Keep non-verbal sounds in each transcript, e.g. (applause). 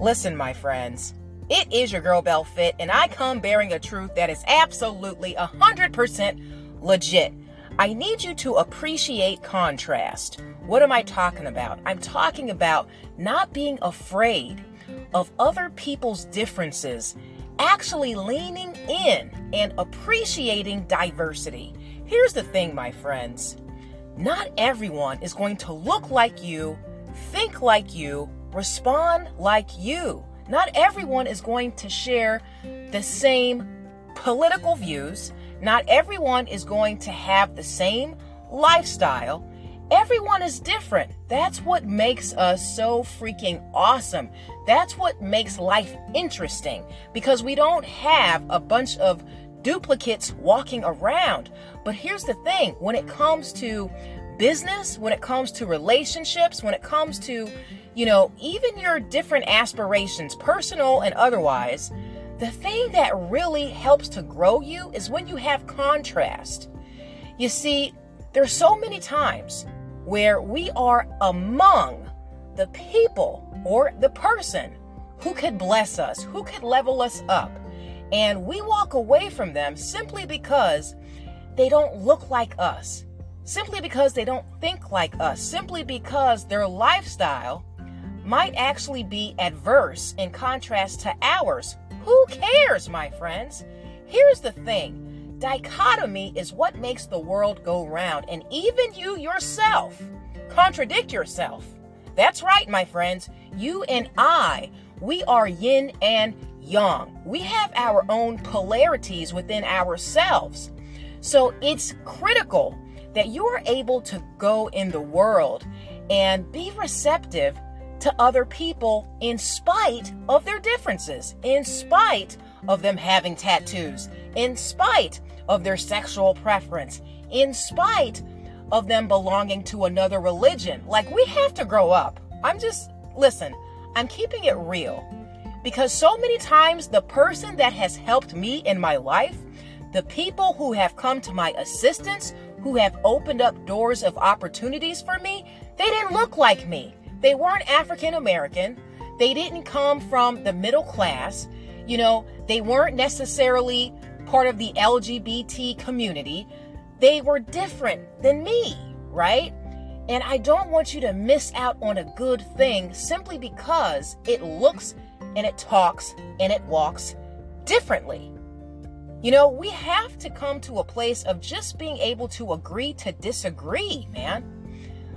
Listen, my friends, it is your girl Belle Fit, and I come bearing a truth that is absolutely 100% legit. I need you to appreciate contrast. What am I talking about? I'm talking about not being afraid of other people's differences, actually leaning in and appreciating diversity. Here's the thing, my friends not everyone is going to look like you, think like you, respond like you. Not everyone is going to share the same political views. Not everyone is going to have the same lifestyle. Everyone is different. That's what makes us so freaking awesome. That's what makes life interesting because we don't have a bunch of duplicates walking around. But here's the thing when it comes to business, when it comes to relationships, when it comes to, you know, even your different aspirations, personal and otherwise, the thing that really helps to grow you is when you have contrast. You see, there's so many times where we are among the people or the person who could bless us, who could level us up. And we walk away from them simply because they don't look like us, simply because they don't think like us, simply because their lifestyle might actually be adverse in contrast to ours. Who cares, my friends? Here's the thing dichotomy is what makes the world go round, and even you yourself contradict yourself. That's right, my friends. You and I, we are yin and yang. We have our own polarities within ourselves. So it's critical that you are able to go in the world and be receptive to other people in spite of their differences, in spite of them having tattoos, in spite of their sexual preference, in spite of them belonging to another religion. Like, we have to grow up. I'm just, listen, I'm keeping it real because so many times the person that has helped me in my life, the people who have come to my assistance, who have opened up doors of opportunities for me, they didn't look like me. They weren't African American. They didn't come from the middle class. You know, they weren't necessarily part of the LGBT community. They were different than me, right? And I don't want you to miss out on a good thing simply because it looks and it talks and it walks differently. You know, we have to come to a place of just being able to agree to disagree, man.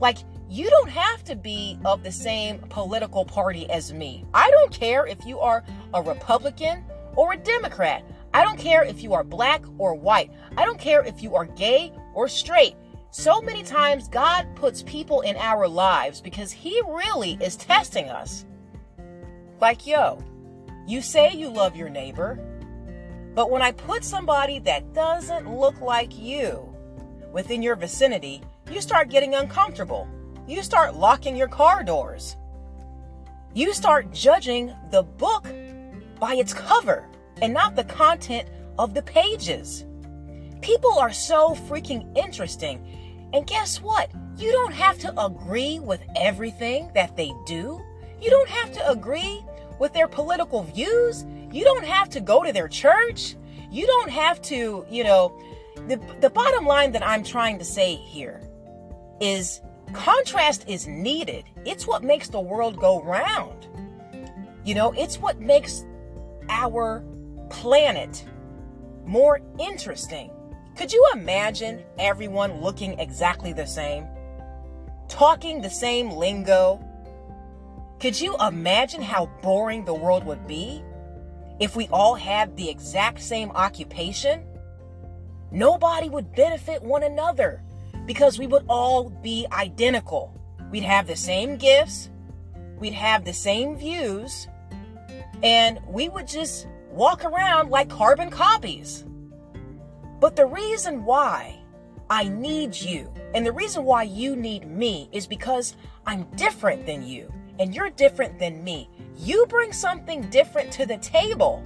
Like, you don't have to be of the same political party as me. I don't care if you are a Republican or a Democrat. I don't care if you are black or white. I don't care if you are gay or straight. So many times, God puts people in our lives because He really is testing us. Like, yo, you say you love your neighbor, but when I put somebody that doesn't look like you within your vicinity, you start getting uncomfortable. You start locking your car doors. You start judging the book by its cover and not the content of the pages. People are so freaking interesting. And guess what? You don't have to agree with everything that they do. You don't have to agree with their political views. You don't have to go to their church. You don't have to, you know, the, the bottom line that I'm trying to say here is contrast is needed. It's what makes the world go round. You know, it's what makes our planet more interesting. Could you imagine everyone looking exactly the same? Talking the same lingo? Could you imagine how boring the world would be if we all had the exact same occupation? Nobody would benefit one another because we would all be identical. We'd have the same gifts, we'd have the same views, and we would just walk around like carbon copies. But the reason why I need you and the reason why you need me is because I'm different than you and you're different than me. You bring something different to the table.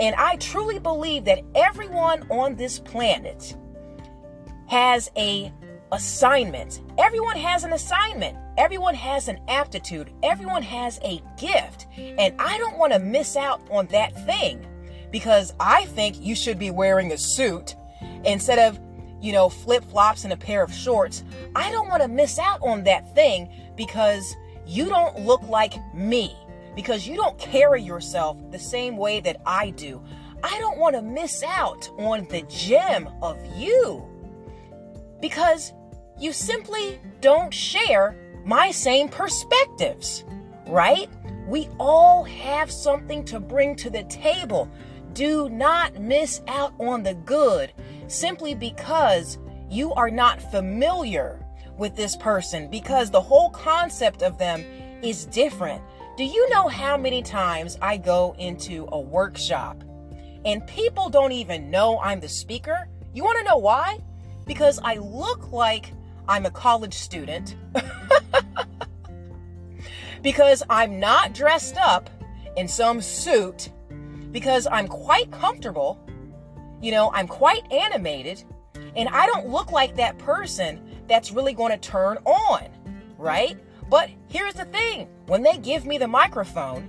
And I truly believe that everyone on this planet has a assignment. Everyone has an assignment. Everyone has an aptitude. Everyone has a gift. And I don't want to miss out on that thing because I think you should be wearing a suit instead of, you know, flip flops and a pair of shorts. I don't want to miss out on that thing because you don't look like me, because you don't carry yourself the same way that I do. I don't want to miss out on the gem of you because you simply don't share my same perspectives, right? We all have something to bring to the table. Do not miss out on the good simply because you are not familiar with this person because the whole concept of them is different. Do you know how many times I go into a workshop and people don't even know I'm the speaker? You want to know why? Because I look like I'm a college student. (laughs) because I'm not dressed up in some suit. Because I'm quite comfortable. You know, I'm quite animated. And I don't look like that person that's really going to turn on, right? But here's the thing when they give me the microphone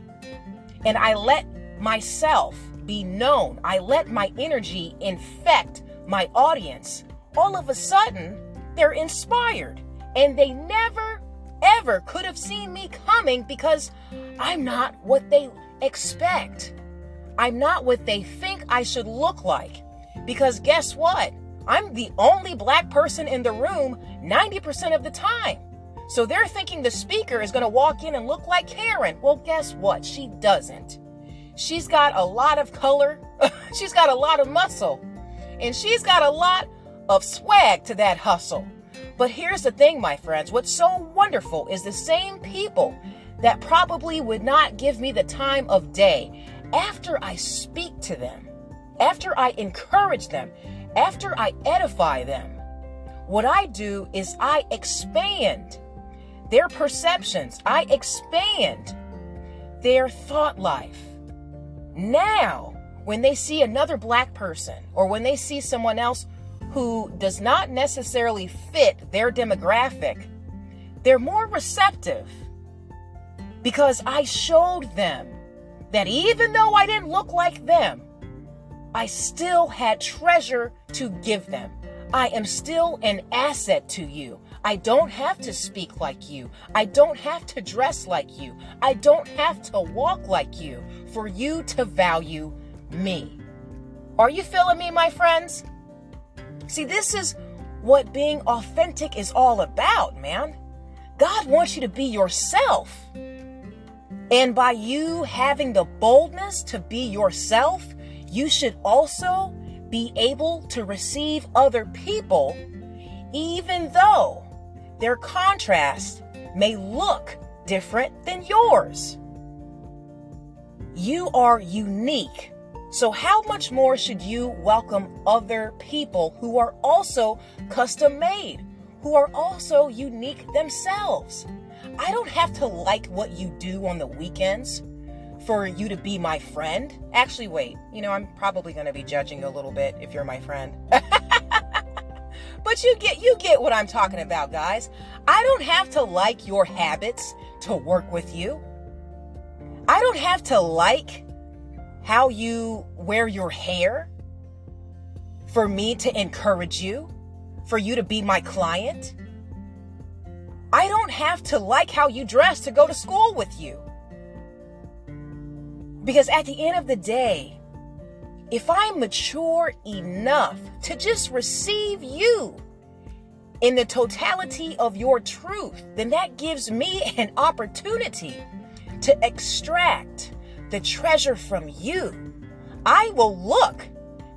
and I let myself be known, I let my energy infect my audience, all of a sudden, they're inspired. And they never, ever could have seen me coming because I'm not what they expect. I'm not what they think I should look like. Because guess what? I'm the only black person in the room 90% of the time. So they're thinking the speaker is going to walk in and look like Karen. Well, guess what? She doesn't. She's got a lot of color, (laughs) she's got a lot of muscle, and she's got a lot of swag to that hustle. But here's the thing, my friends what's so wonderful is the same people that probably would not give me the time of day after I speak to them, after I encourage them, after I edify them. What I do is I expand their perceptions, I expand their thought life. Now, when they see another black person or when they see someone else who does not necessarily fit their demographic, they're more receptive because I showed them that even though I didn't look like them, I still had treasure to give them. I am still an asset to you. I don't have to speak like you. I don't have to dress like you. I don't have to walk like you for you to value me. Are you feeling me, my friends? See, this is what being authentic is all about, man. God wants you to be yourself. And by you having the boldness to be yourself, you should also be able to receive other people, even though their contrast may look different than yours. You are unique so, how much more should you welcome other people who are also custom made, who are also unique themselves? I don't have to like what you do on the weekends for you to be my friend. Actually, wait, you know, I'm probably going to be judging a little bit if you're my friend. (laughs) but you get you get what I'm talking about, guys. I don't have to like your habits to work with you. I don't have to like how you wear your hair for me to encourage you, for you to be my client. I don't have to like how you dress to go to school with you. Because at the end of the day, if I'm mature enough to just receive you in the totality of your truth, then that gives me an opportunity to extract the treasure from you. I will look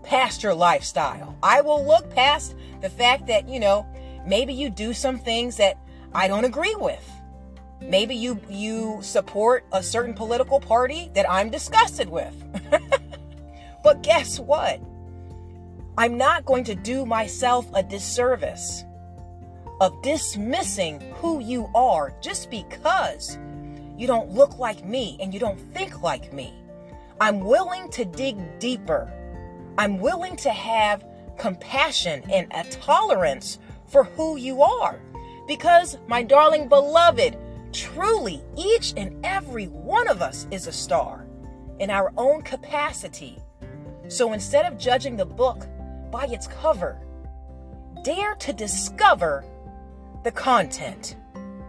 past your lifestyle. I will look past the fact that, you know, maybe you do some things that I don't agree with. Maybe you you support a certain political party that I'm disgusted with. (laughs) but guess what? I'm not going to do myself a disservice of dismissing who you are just because you don't look like me and you don't think like me. I'm willing to dig deeper. I'm willing to have compassion and a tolerance for who you are. Because, my darling beloved, truly each and every one of us is a star in our own capacity. So instead of judging the book by its cover, dare to discover the content.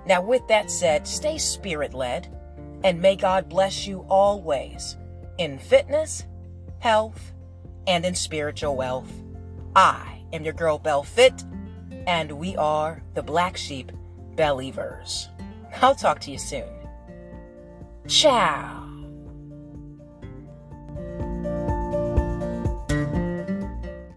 Now, with that said, stay spirit led and may God bless you always in fitness, health, and in spiritual wealth. I am your girl Belle Fit, and we are the Black Sheep Believers. I'll talk to you soon. Ciao.